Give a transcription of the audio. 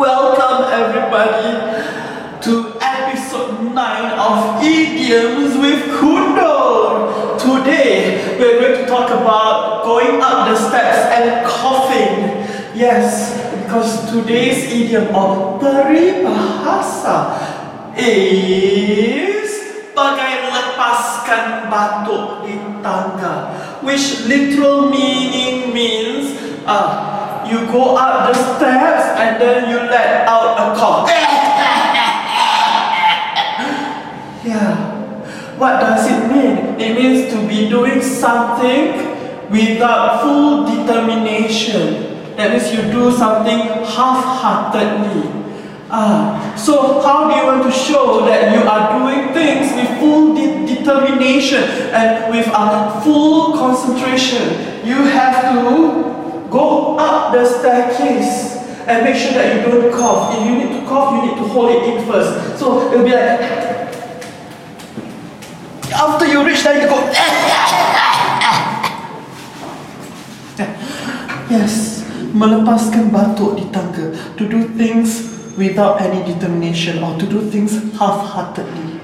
everybody to episode 9 of Idioms with Kundo. Today we're going to talk about going up the steps and coughing. Yes, because today's idiom or peribahasa is bagai lepaskan batuk di tangga, which literal meaning means uh, you go up the steps and then you let out a cough. yeah. What does it mean? It means to be doing something without full determination. That means you do something half-heartedly. Ah, so how do you want to show that you are doing things with full de determination and with a full concentration? You have to Go the staircase and make sure that you don't cough. If you need to cough, you need to hold it in first. So it'll be like after you reach there, you go. yes, melepaskan batuk di tangga to do things without any determination or to do things half-heartedly.